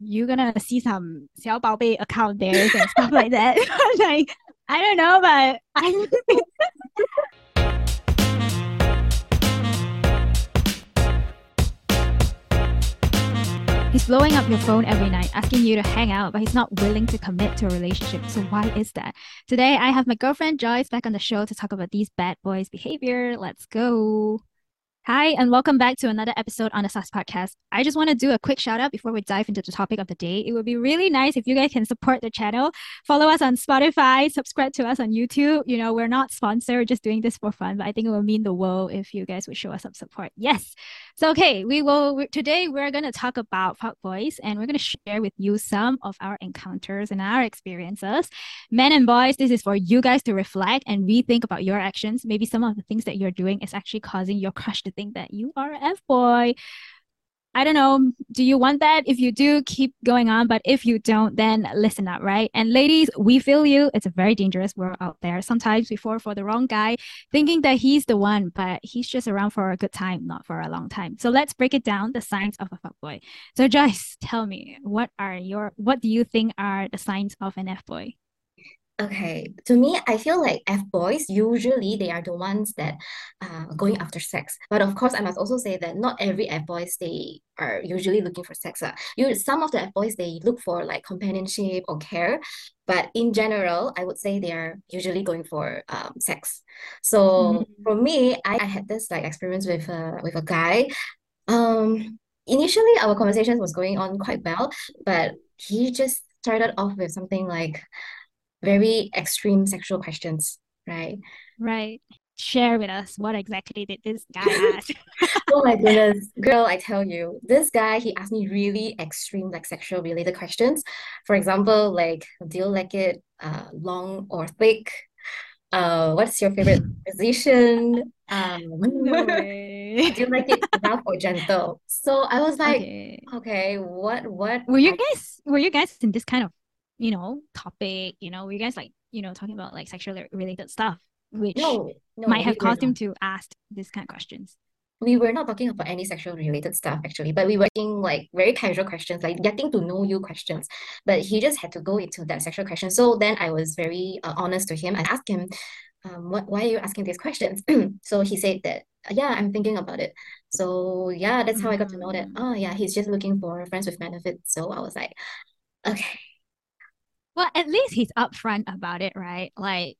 you're gonna see some Xiao Bao Bei account there and stuff like that. like I don't know, but I. he's blowing up your phone every night, asking you to hang out, but he's not willing to commit to a relationship. So why is that? Today I have my girlfriend Joyce back on the show to talk about these bad boys' behavior. Let's go. Hi, and welcome back to another episode on the Saucy Podcast. I just want to do a quick shout out before we dive into the topic of the day. It would be really nice if you guys can support the channel, follow us on Spotify, subscribe to us on YouTube. You know, we're not sponsored, we're just doing this for fun, but I think it will mean the world if you guys would show us some support. Yes. So, okay, we will today we're going to talk about fuck boys and we're going to share with you some of our encounters and our experiences. Men and boys, this is for you guys to reflect and rethink about your actions. Maybe some of the things that you're doing is actually causing your crush to to think that you are a F boy. I don't know. Do you want that? If you do, keep going on. But if you don't, then listen up, right? And ladies, we feel you. It's a very dangerous world out there. Sometimes we fall for the wrong guy, thinking that he's the one, but he's just around for a good time, not for a long time. So let's break it down. The signs of a fuckboy. So Joyce, tell me, what are your what do you think are the signs of an F boy? Okay, to me, I feel like F boys usually they are the ones that are uh, going after sex. But of course, I must also say that not every F boys they are usually looking for sex. Uh. You some of the F boys they look for like companionship or care, but in general, I would say they are usually going for um sex. So mm-hmm. for me, I, I had this like experience with a with a guy. Um, initially our conversations was going on quite well, but he just started off with something like very extreme sexual questions, right? Right. Share with us what exactly did this guy ask? oh my goodness, girl! I tell you, this guy he asked me really extreme like sexual related questions. For example, like do you like it uh, long or thick? Uh, what's your favorite position? Um, no do you like it rough or gentle? So I was like, okay, okay what, what? Were you guys, were you guys in this kind of you know, topic, you know, were you guys like, you know, talking about like sexual related stuff, which no, no, might have caused him to ask this kind of questions? We were not talking about any sexual related stuff actually, but we were asking like very casual questions, like getting to know you questions. But he just had to go into that sexual question. So then I was very uh, honest to him. I asked him, um, what, why are you asking these questions? so he said that, yeah, I'm thinking about it. So yeah, that's how I got to know that, mm. oh yeah, he's just looking for friends with benefits. So I was like, okay, well, at least he's upfront about it, right? Like,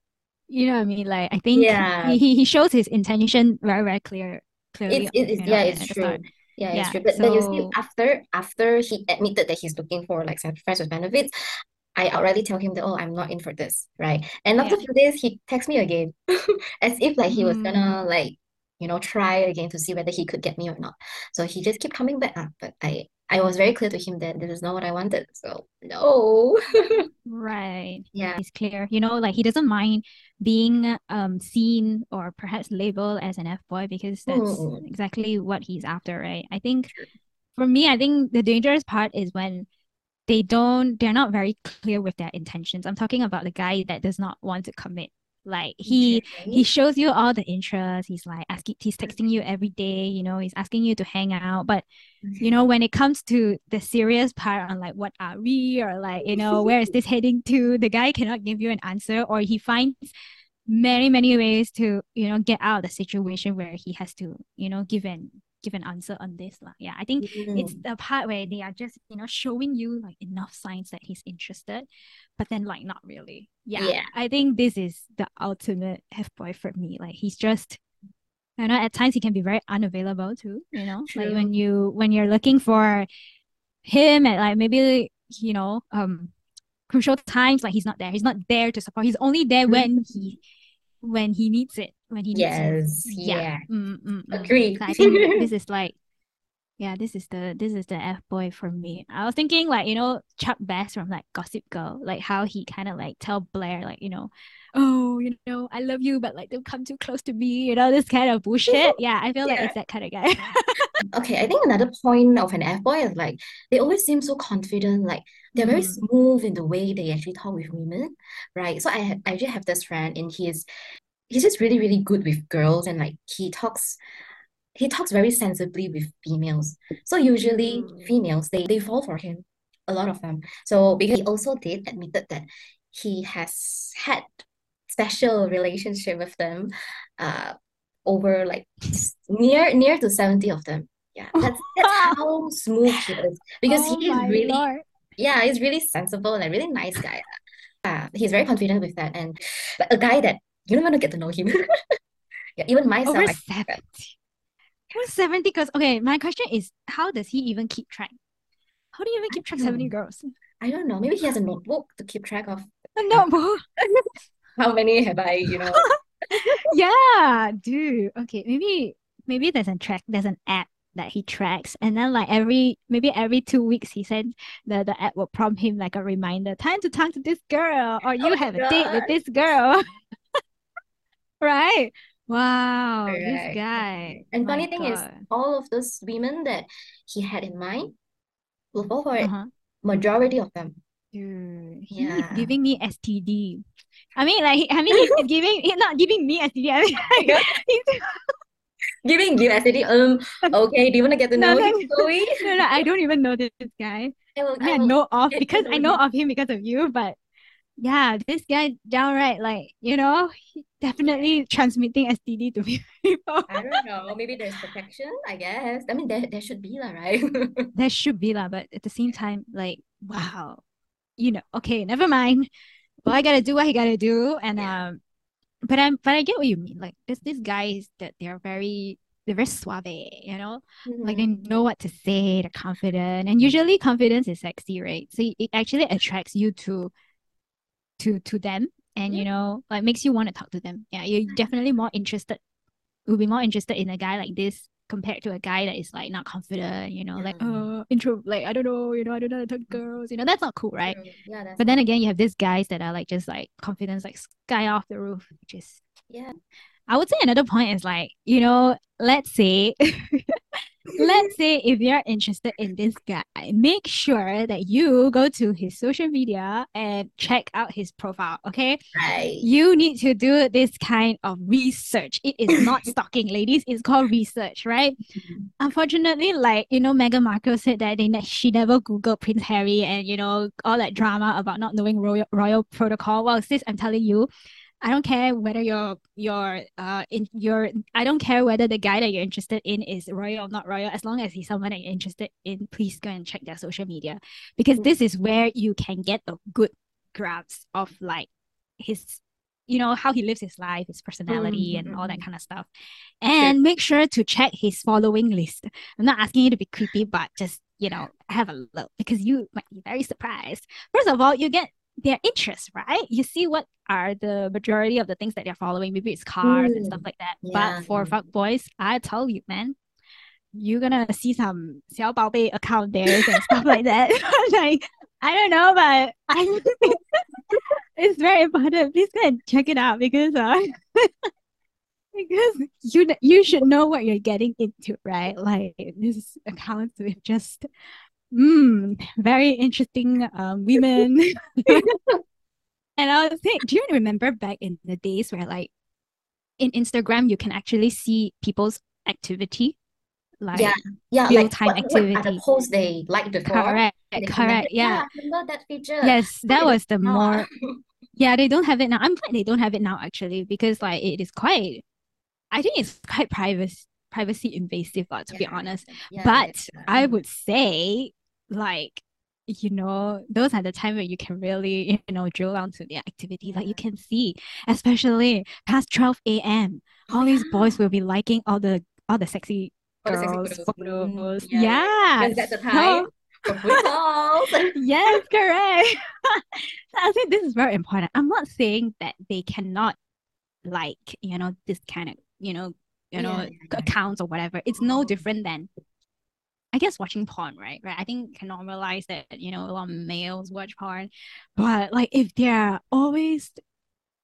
you know what I mean? Like, I think yeah. he, he shows his intention very, very clear. Clearly, it, it is, yeah, it's true. Yeah, yeah, it's true. But so... then you see, after after he admitted that he's looking for like friends with benefits, I already tell him that oh I'm not in for this, right? And after yeah. few days he texts me again, as if like he was gonna mm. like you know try again to see whether he could get me or not. So he just keep coming back, uh, but I I was very clear to him that this is not what I wanted. So no. right. Yeah. He's clear. You know, like he doesn't mind being um seen or perhaps labeled as an F boy because that's mm. exactly what he's after, right? I think for me, I think the dangerous part is when they don't they're not very clear with their intentions. I'm talking about the guy that does not want to commit like he okay. he shows you all the interest he's like asking he's texting you every day you know he's asking you to hang out. But you know mm-hmm. when it comes to the serious part on like what are we or like you know where is this heading to the guy cannot give you an answer or he finds many many ways to you know get out of the situation where he has to you know give an give an answer on this. Lah. Yeah, I think mm. it's the part where they are just, you know, showing you like enough signs that he's interested, but then like not really. Yeah. yeah. I think this is the ultimate F boy for me. Like he's just I know at times he can be very unavailable too, you know. True. Like when you when you're looking for him at like maybe you know, um crucial times, like he's not there. He's not there to support. He's only there mm. when he when he needs it when he yes yeah, yeah. Mm, mm, mm. agree so i think this is like yeah this is the this is the f boy for me i was thinking like you know chuck bass from like gossip girl like how he kind of like tell blair like you know oh you know i love you but like don't come too close to me you know this kind of bullshit yeah i feel yeah. like it's that kind of guy okay i think another point of an f boy is like they always seem so confident like they're very mm. smooth in the way they actually talk with women, right? So I, I actually have this friend and he's he's just really, really good with girls and like he talks he talks very sensibly with females. So usually mm. females they, they fall for him a lot of them. So because he also did admitted that he has had special relationship with them, uh, over like near near to 70 of them. Yeah, that's that's how smooth he is. Because Oh he is really lord. yeah, he's really sensible and a really nice guy. Uh, he's very confident with that and a guy that you don't want to get to know him. Yeah, even myself, Over I 70. Over 70 girls. Okay, my question is how does he even keep track? How do you even keep track 70 know. girls? I don't know. Maybe he has a notebook to keep track of A notebook. how many have I, you know. Yeah, dude. Okay, maybe maybe there's a track, there's an app that he tracks, and then like every maybe every two weeks he said the the app will prompt him like a reminder, time to talk to this girl, or you Oh have my a date with this girl. Right? Wow, this guy. And My funny thing is, all of those women that he had in mind will fall for it. Uh-huh. Majority of them. Dude, he Yeah. giving me STD. I mean, like, I mean, he's giving, he's not giving me STD. I mean, like, he's, Giving you STD. Um, okay, do you want to get to no, know no, him, Chloe? no, no, I don't even know this, guy. I will, I I will know of because I know him. of him because of you, but yeah, this guy downright like, you know, definitely transmitting STD to people. I don't know. Maybe there's protection, I guess. I mean, there, there should be, lah, right? There should be lah, but at the same time, like, wow, you know, okay, never mind. Well, I gotta do what I gotta do, and Yeah. um, but I'm but I get what you mean. Like, this this guys that they're very they're very suave, you know, like they Mhm. know what to say, they're confident, and usually confidence is sexy, right? So it actually attracts you to to to them, and you know, like makes you want to talk to them. Yeah, you're definitely more interested. Will be more interested in a guy like this compared to a guy that is like not confident, you know, like Yeah. uh intro, like I don't know, you know, I don't know how to talk to girls, you know, that's not cool, right? Yeah, But then again, you have these guys that are like just like confidence, like sky off the roof, which is yeah. I would say another point is like, you know, let's say, let's say if you're interested in this guy, make sure that you go to his social media and check out his profile, okay? Right. You need to do this kind of research. It is not stalking, ladies. It's called research, right? Mhm. Unfortunately, like, you know, Meghan Markle said that they ne- she never Googled Prince Harry and, you know, all that drama about not knowing royal, royal protocol. Well, sis, I'm telling you, I don't care whether you're you're uh in your I don't care whether the guy that you're interested in is royal or not royal, as long as he's someone that you're interested in, please go and check their social media. Because Mm. this is where you can get a good grasp of like his you know how he lives his life, his personality, and all that Mhm. kind of stuff. And make sure to check his following list. I'm not asking you to be creepy, but just you know, have a look because you might be very surprised. First of all, you get their interests, right? You see what are the majority of the things that they're following. Maybe it's cars mm, and stuff mm. like that. Yeah. But for fuck boys, I tell you, man, you're gonna see some Xiao Bao Bei account there and stuff like that. like I don't know, but I it's very important. Please go and check it out because uh, because you you should know what you're getting into, right? Like this accounts with just mm, very interesting um women. and I was saying, do you remember back in the days where like in Instagram you can actually see people's activity? Like Yeah. Yeah, real like time what, what are the activity. posts they liked before? correct, correct, yeah. I remember that feature. Yes, that was the more Yeah, they don't have it now. I'm glad they don't have it now actually because like it is quite I think it's quite privacy privacy invasive uh, to be honest. yeah, But yeah. I would say like you know those are the time where you can really you know drill down to the activity like you can see especially past 12 a.m Oh, all these boys will be liking all the all the sexy All the sexy girls photos. Mm, photos yeah, yeah, yeah. yeah that's the so- time calls. yes, correct. So I think this is very important. I'm not saying that they cannot like, you know, this kind of, you know, you know, Yeah, yeah, yeah. accounts or whatever. It's no Mhm. different than I guess watching porn, right? Right. I think can normalize that, you know, a lot of males watch porn. But like if they're always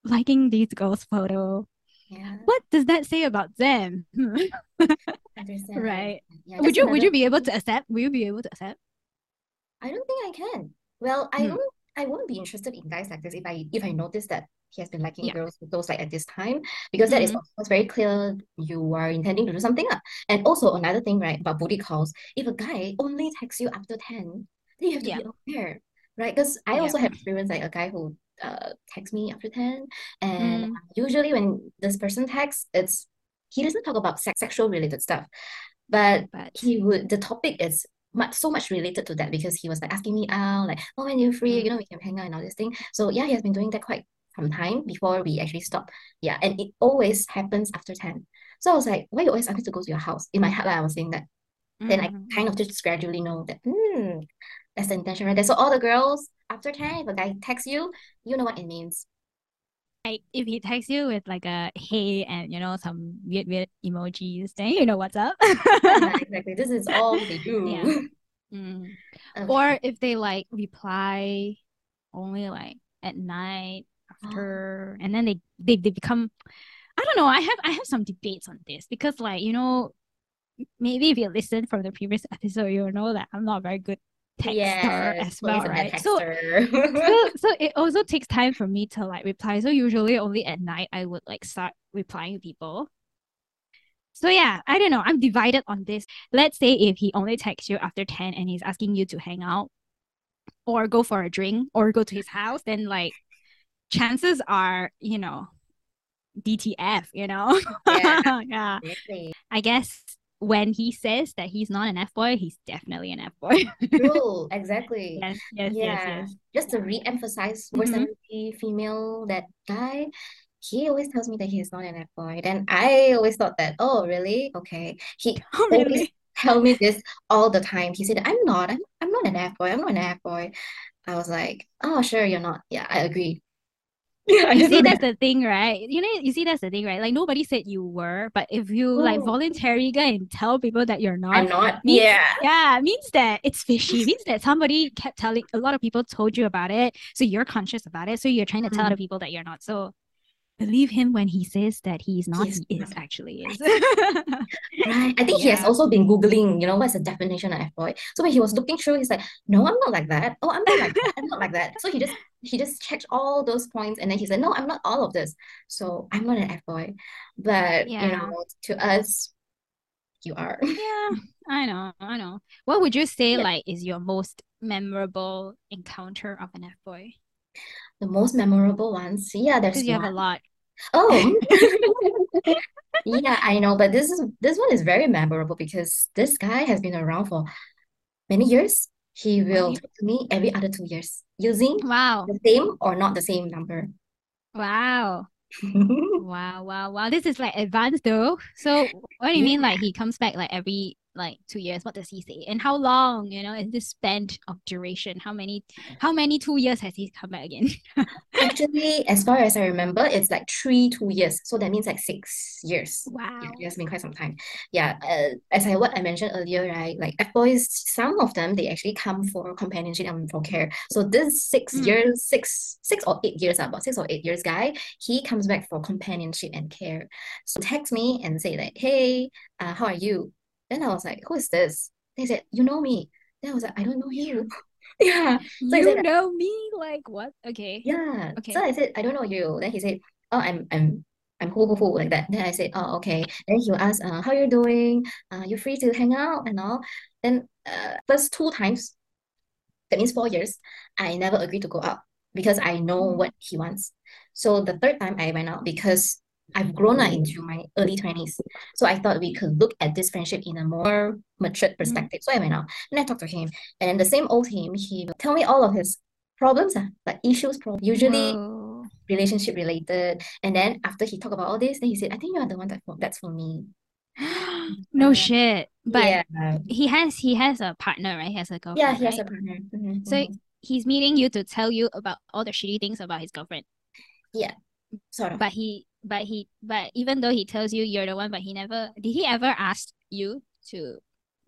liking these girls' photo, Yeah, what does that say about them? Right. Yeah, would you would you be able to accept? Will you be able to accept? I don't think I can. Well, I Hmm. won't I won't be interested in guys like this if I if I notice that he has been liking Yeah. girls photos like at this time because that is Mhm. of course very clear you are intending to do something. lah. And also another thing, right, about booty calls, if a guy only texts you after 10, then you have to Yeah. be aware, right? Because I Yeah. also have experienced like a guy who uh texts me after 10 and Mm, usually when this person texts, it's he doesn't talk about sex sexual related stuff, but but he would the topic is much so much related to that because he was like asking me out, like, oh, when you're free, you mm, know, we can hang out and all this thing. So yeah, he has been doing that quite some time before we actually stop. Yeah, and it always happens after 10. So I was like, why you always ask me to go to your house? In my head, like, I was saying that. Then I mm, kind of just gradually know that, hmm, that's the intention right there. So all the girls, after 10, if a guy texts you, you know what it means. like if he texts you with like a hey and you know some weird weird emojis, then you know what's up. Yeah, exactly. This is all they Yeah. do. Mm. Okay. Or if they like reply only like at night. After, and then they they they become. I don't know. I have I have some debates on this because like you know maybe if you listen from the previous episode, you'll know that I'm not very good texter Yes, as well, right? So so so it also takes time for me to like reply. So usually only at night I would like start replying to people. So yeah, I don't know. I'm divided on this. Let's say if he only texts you after 10 and he's asking you to hang out or go for a drink or go to his house, then like chances are, you know, DTF, you know? Yeah. yeah. I guess when he says that he's not an F boy, he's definitely an F boy. True, exactly. yes, yes, yes, Yeah. yes. Just to re-emphasize Mhm. personality, female, that guy, he always tells me that he's not an F boy. Then I always thought that, oh, really? Okay. He Oh, always really? tell me this all the time. He said, I'm not, I'm, I'm not an F boy, I'm not an F boy. I was like, oh, sure, you're not. Yeah, I agree. Yeah, You see, that's the thing, right? You know, you see, that's the thing, right? Like nobody said you were, but if you like Oh, voluntarily go and tell people that you're not, I'm not, means Yeah. yeah, means that it's fishy. It means that somebody kept telling a lot of people told you about it, so you're conscious about it. So you're trying to tell Mm. other people that you're not. So believe him when he says that he's not. He's He is not. actually is. Right. I think he has also been Googling, you know, what's the definition of F-boy. So when he was looking through, he's like, no, I'm not like that. Oh, I'm not like that. I'm not like that. So he just he just checked all those points and then he said, no, I'm not all of this. So I'm not an F-boy. But you know, to us, you are. Yeah. I know. I know. What would you say Yeah. like is your most memorable encounter of an F boy? The most memorable ones. Yeah, there's you have a lot. Oh, yeah, I know, but this is this one is very memorable because this guy has been around for many years. He will talk to me every other two years using Wow. the same or not the same number. Wow. Wow, wow, wow. This is like advanced though. So what do you mean like he comes back like every like two years? What does he say? And how long, you know, is this span of duration? How many how many two years has he come back again? Actually, as far as I remember, it's like three, two years. So that means like six years. wow Yeah, has been quite some time. Yeah, uh, as I what I mentioned earlier, right? Like F-boys, some of them they actually come for companionship and for care. So this six Mm. years, six, six or eight years, about six or eight years guy, he comes back for companionship and care. So text me and say like, hey, uh, how are you? Then I was like, who is this? They said, you know me. Then I was like, I don't know you. Yeah. So You said, know me? Like what? Okay. yeah. Okay. So I said, I don't know you. Then he said, oh, I'm I'm I'm who who who like that. Then I said, oh, okay. Then he will ask, uh, how you doing? Uh, you free to hang out and all. Then uh, first two times, that means four years, I never agreed to go out because I know Mm. what he wants. So the third time I went out because I've grown up into my early 20s. So I thought we could look at this friendship in a more matured perspective. So I went out and I talked to him. And then the same old him, he will tell me all of his problems, ah, like issues, problem, usually Whoa. relationship related. And then after he talked about all this, then he said, I think you are the one that that's for me. No Uh, shit. But yeah. he has he has a partner, right? He has a girlfriend. Yeah, he has right? a partner. Mhm, So mhm. he's meeting you to tell you about all the shitty things about his girlfriend. Yeah, sort of. But he but he but even though he tells you you're the one, but he never did he ever ask you to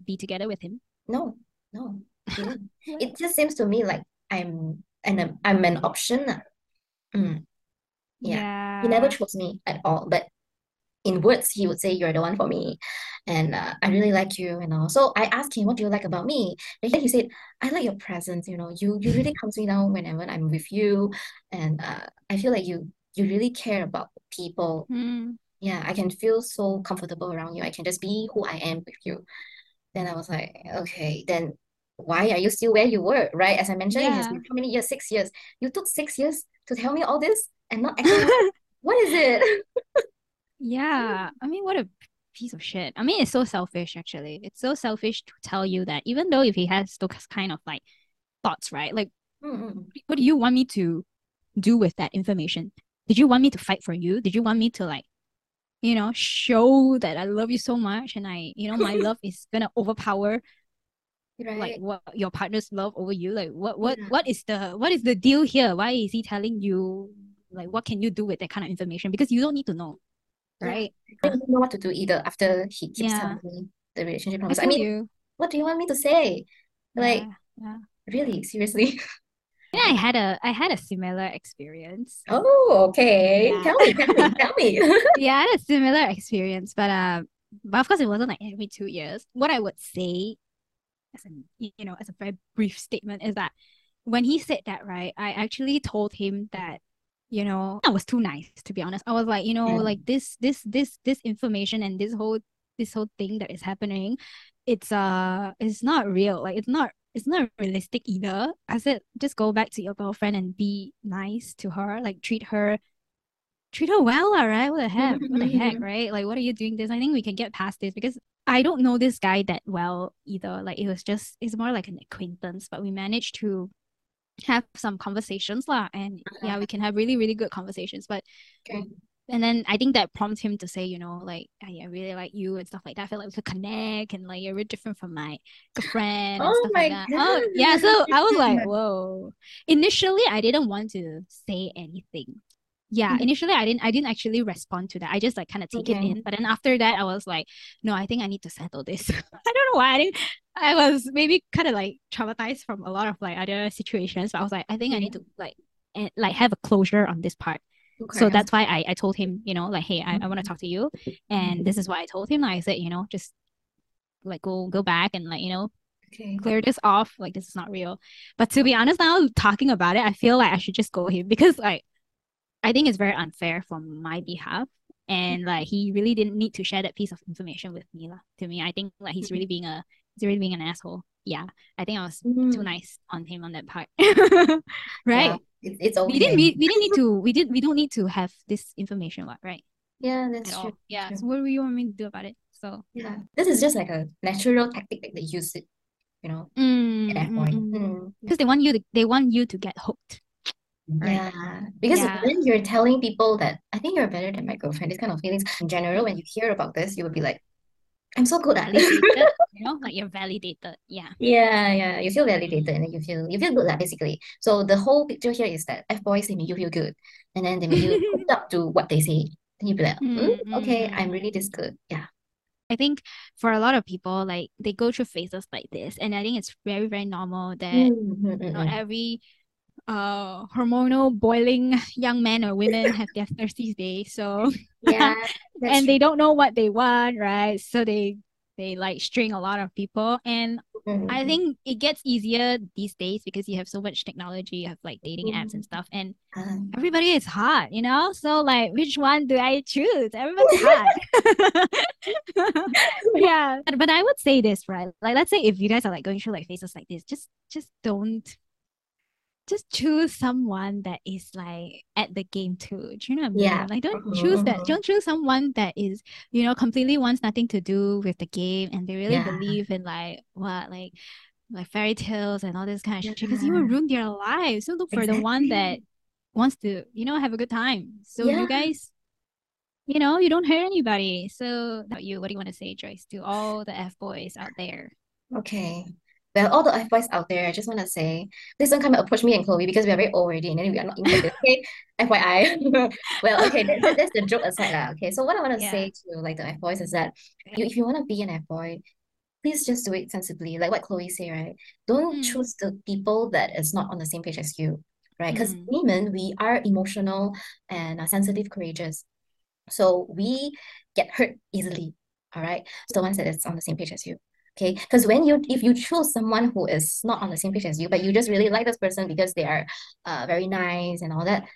be together with him? No, no, he didn't. What? It just seems to me like I'm and I'm an option. Mm, yeah. He never chose me at all, but in words, he would say, You're the one for me. And uh, I really like you and all. So I asked him, What do you like about me? And he said, I like your presence, you know, you you really calms me down whenever I'm with you. And uh, I feel like you you really care about people. Hmm. Yeah, I can feel so comfortable around you. I can just be who I am with you. Then I was like, okay. Then why are you still where you were, right? As I mentioned, it has been how many years? Six years. You took six years to tell me all this and not actually, what is it? Yeah. I mean, what a piece of shit. I mean, it's so selfish, actually. It's so selfish to tell you that, even though if he has those kind of like thoughts, right? Like, Mm-mm. what do you want me to do with that information? Did you want me to fight for you? Did you want me to like, you know, show that I love you so much and I, you know, my love is gonna overpower right. like what your partner's love over you? Like what what Yeah. what is the what is the deal here? Why is he telling you like what can you do with that kind of information? Because you don't need to know, Yeah. right? I don't know what to do either after he keeps Yeah. telling me the relationship I problems. I feel mean, you. what do you want me to say? Like, Yeah, yeah. really, seriously? Yeah, I had a I had a similar experience. Oh, okay. Yeah. Tell me, tell me, tell me. Yeah, I had a similar experience, but uh, but of course it wasn't like every two years. What I would say, as an you know, as a very brief statement, is that when he said that, right, I actually told him that, you know, I was too nice, to be honest. I was like, you know, Mm. like this, this, this, this information and this whole, this whole thing that is happening, it's uh, it's not real. Like it's not, it's not realistic either. I said, just go back to your girlfriend and be nice to her, like treat her treat her well, all right? What the heck? What the heck, right? Like, what are you doing this? I think we can get past this because I don't know this guy that well either. Like, it was just, it's more like an acquaintance, but we managed to have some conversations lah. And yeah, we can have really, really good conversations. But Okay. And then I think that prompts him to say, you know, like, I, I really like you and stuff like that. I feel like we could connect and like you're very different from my girlfriend and Oh stuff my like that. Oh, yeah. So I was like, whoa. Initially, I didn't want to say anything. Yeah, Mhm. initially I didn't I didn't actually respond to that. I just like kind of take it in. But then after that, I was like, no, I think I need to settle this. I don't know why. I think I was maybe kind of like traumatized from a lot of like other situations. But I was like, I think I need to like and like have a closure on this part. So that's why I, I told him, you know, like, hey, I, I want to Mhm. talk to you. And this is why I told him. I said, you know, just like go go back and like, you know, Okay. clear this off. Like this is not real. But to be honest, now talking about it, I feel like I should just go him because like I think it's very unfair from my behalf. And like he really didn't need to share that piece of information with me. lah. To me, I think like he's really being a he's really being an asshole. Yeah. I think I was too Mm. nice on him on that part. Yeah, right? it, it's We didn't we, we didn't need to we did we don't need to have this information, what, right? Yeah, that's At true. all. Yeah. true. So what do you want me to do about it? So Yeah. This is just like a natural tactic that they use it, you know, mm, at that mm, point. mm. Mm. because they want you to they want you to get hooked. Right. Yeah, because Yeah. when you're telling people that I think you're better than my girlfriend, these kind of feelings in general, when you hear about this, you will be like, I'm so good at it. you know, like you're validated. Yeah. Yeah, yeah, you feel validated and then you feel you feel good lah, basically. So the whole picture here is that F boys they make you feel good, and then they make you hooked up to what they say. Then you be like, mm, okay, I'm really this good. Yeah. I think for a lot of people, like they go through phases like this, and I think it's very, very normal that Mm, mm, mm, not mm. every uh hormonal boiling young men or women have their thirsty days. So Yeah, and they don't know what they want, right? So they they like string a lot of people. And Mm, I think it gets easier these days because you have so much technology, you have like dating apps and mm. stuff, and Ah. everybody is hot, you know? So like which one do I choose? Everybody's hot. yeah. But, but I would say this, right? Like let's say if you guys are like going through like phases like this, just just don't just choose someone that is like at the game too. Do you know what I mean? Yeah. Like don't Mhm, choose that. mhm. Don't choose someone that is, you know, completely wants nothing to do with the game and they really Yeah. believe in like what like like fairy tales and all this kind of shit because you will ruin their lives. So look for the one that wants to, you know, have a good time. So you guys, you know, you don't hurt anybody. So about you, what do you want to say, Joyce, to all the F boys out there? Okay. Well, all the F boys out there, I just want to say, please don't come and approach me and Chloe because we are very old already and then we are not this. Okay, FYI. Well, okay, that, that, that's the joke aside lah. Okay, so what I want to Yeah. say to like the F boys is that you, if you want to be an F boy, please just do it sensibly. Like what Chloe say, right? Don't Mm. choose the people that is not on the same page as you, right? Because Mm. women, we are emotional and are sensitive courageous. So we get hurt easily, all right? So the ones that is on the same page as you. Okay, because when you if you choose someone who is not on the same page as you, but you just really like this person because they are uh very nice and all that,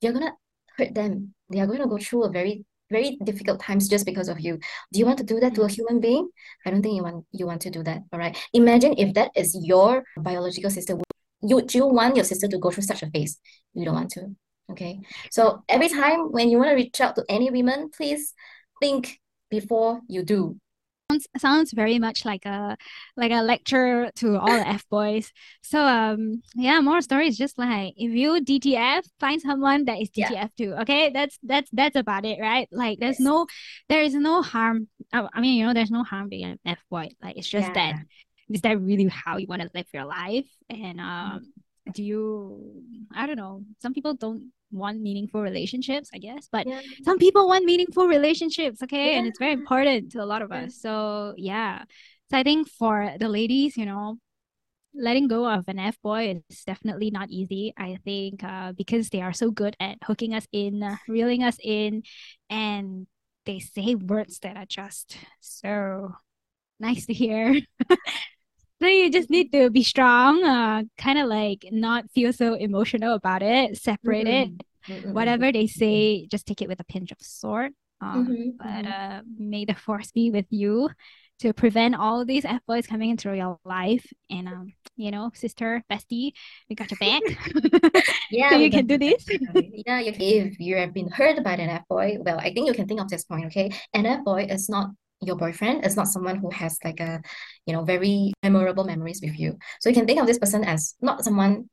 you're gonna hurt them. They are going to go through a very very difficult times just because of you. Do you want to do that to a human being? I don't think you want you want to do that. All right. Imagine if that is your biological sister. You do you want your sister to go through such a phase? You don't want to. Okay. So every time when you want to reach out to any women, please think before you do sounds sounds very much like a like a lecture to all the F boys. So um yeah, more stories just like if you DTF, find someone that is DTF yeah. too. Okay, that's that's that's about it, right? Like there's yes. no there is no harm. I mean, you know, there's no harm being an F boy. Like it's just yeah. that is that really how you want to live your life? And um, mm. do you? I don't know. Some people don't want meaningful relationships, I guess. But yeah. some people want meaningful relationships, okay? Yeah. And it's very important to a lot of us. So yeah. So I think for the ladies, you know, letting go of an F boy is definitely not easy. I think uh, because they are so good at hooking us in, uh, reeling us in, and they say words that are just so nice to hear. so you just need to be strong, uh, kind of like not feel so emotional about it, separate mm-hmm. it. Mm-hmm. Whatever they say, just take it with a pinch of salt. Um, mm-hmm. But mm-hmm. uh, may the force be with you to prevent all these F boys coming into your life. And um, you know, sister, bestie, we got your back. yeah, so you can do this. yeah, if you have been hurt by an F boy, well, I think you can think of this point. Okay, an F boy is not your boyfriend is not someone who has like a you know very memorable memories with you so you can think of this person as not someone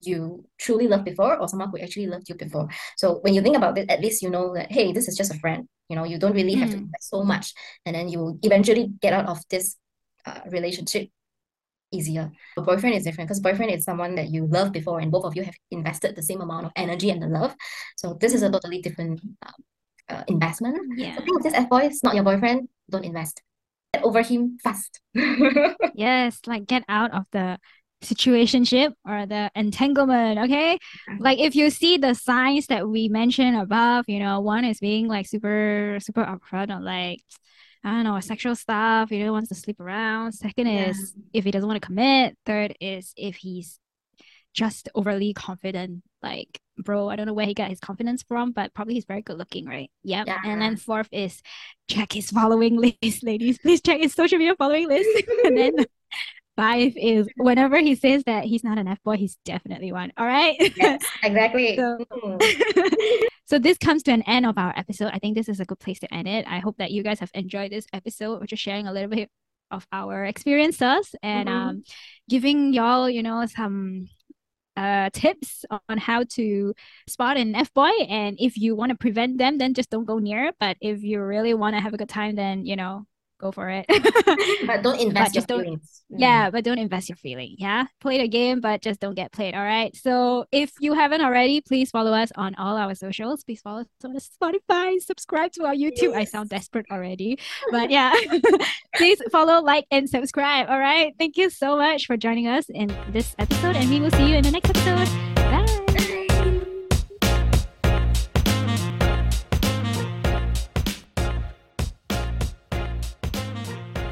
you truly loved before or someone who actually loved you before so when you think about it at least you know that hey this is just a friend you know you don't really have to mm. invest so much and then you will eventually get out of this uh, relationship easier. A boyfriend is different because boyfriend is someone that you love before and both of you have invested the same amount of energy and the love. So this is a totally different um, uh, investment. Yeah. So think of this F boy is not your boyfriend, don't invest. Get over him fast. yes, like get out of the situationship or the entanglement okay like if you see the signs that we mentioned above you know one is being like super super upfront on like I don't know, sexual stuff. He wants to sleep around. Second yeah. is if he doesn't want to commit. Third is if he's just overly confident. Like, bro, I don't know where he got his confidence from, but probably he's very good looking, right? Yep. Yeah. And then fourth is check his following list, ladies. Please check his social media following list. and then five is whenever he says that he's not an F boy, he's definitely one. All right. Yes, exactly. so, so this comes to an end of our episode. I think this is a good place to end it. I hope that you guys have enjoyed this episode. which is sharing a little bit of our experiences and mm-hmm. um giving y'all, you know, some uh, tips on how to spot an F boy. And if you want to prevent them, then just don't go near. But if you really want to have a good time, then you know go for it. but don't invest but your feelings. Mm. Yeah, but don't invest your feeling. Yeah, play the game, but just don't get played. All right. So if you haven't already, please follow us on all our socials. Please follow us on Spotify. Subscribe to our YouTube. Yes. I sound desperate already, but yeah, please follow, like, and subscribe. All right. Thank you so much for joining us in this episode, and we will see you in the next episode.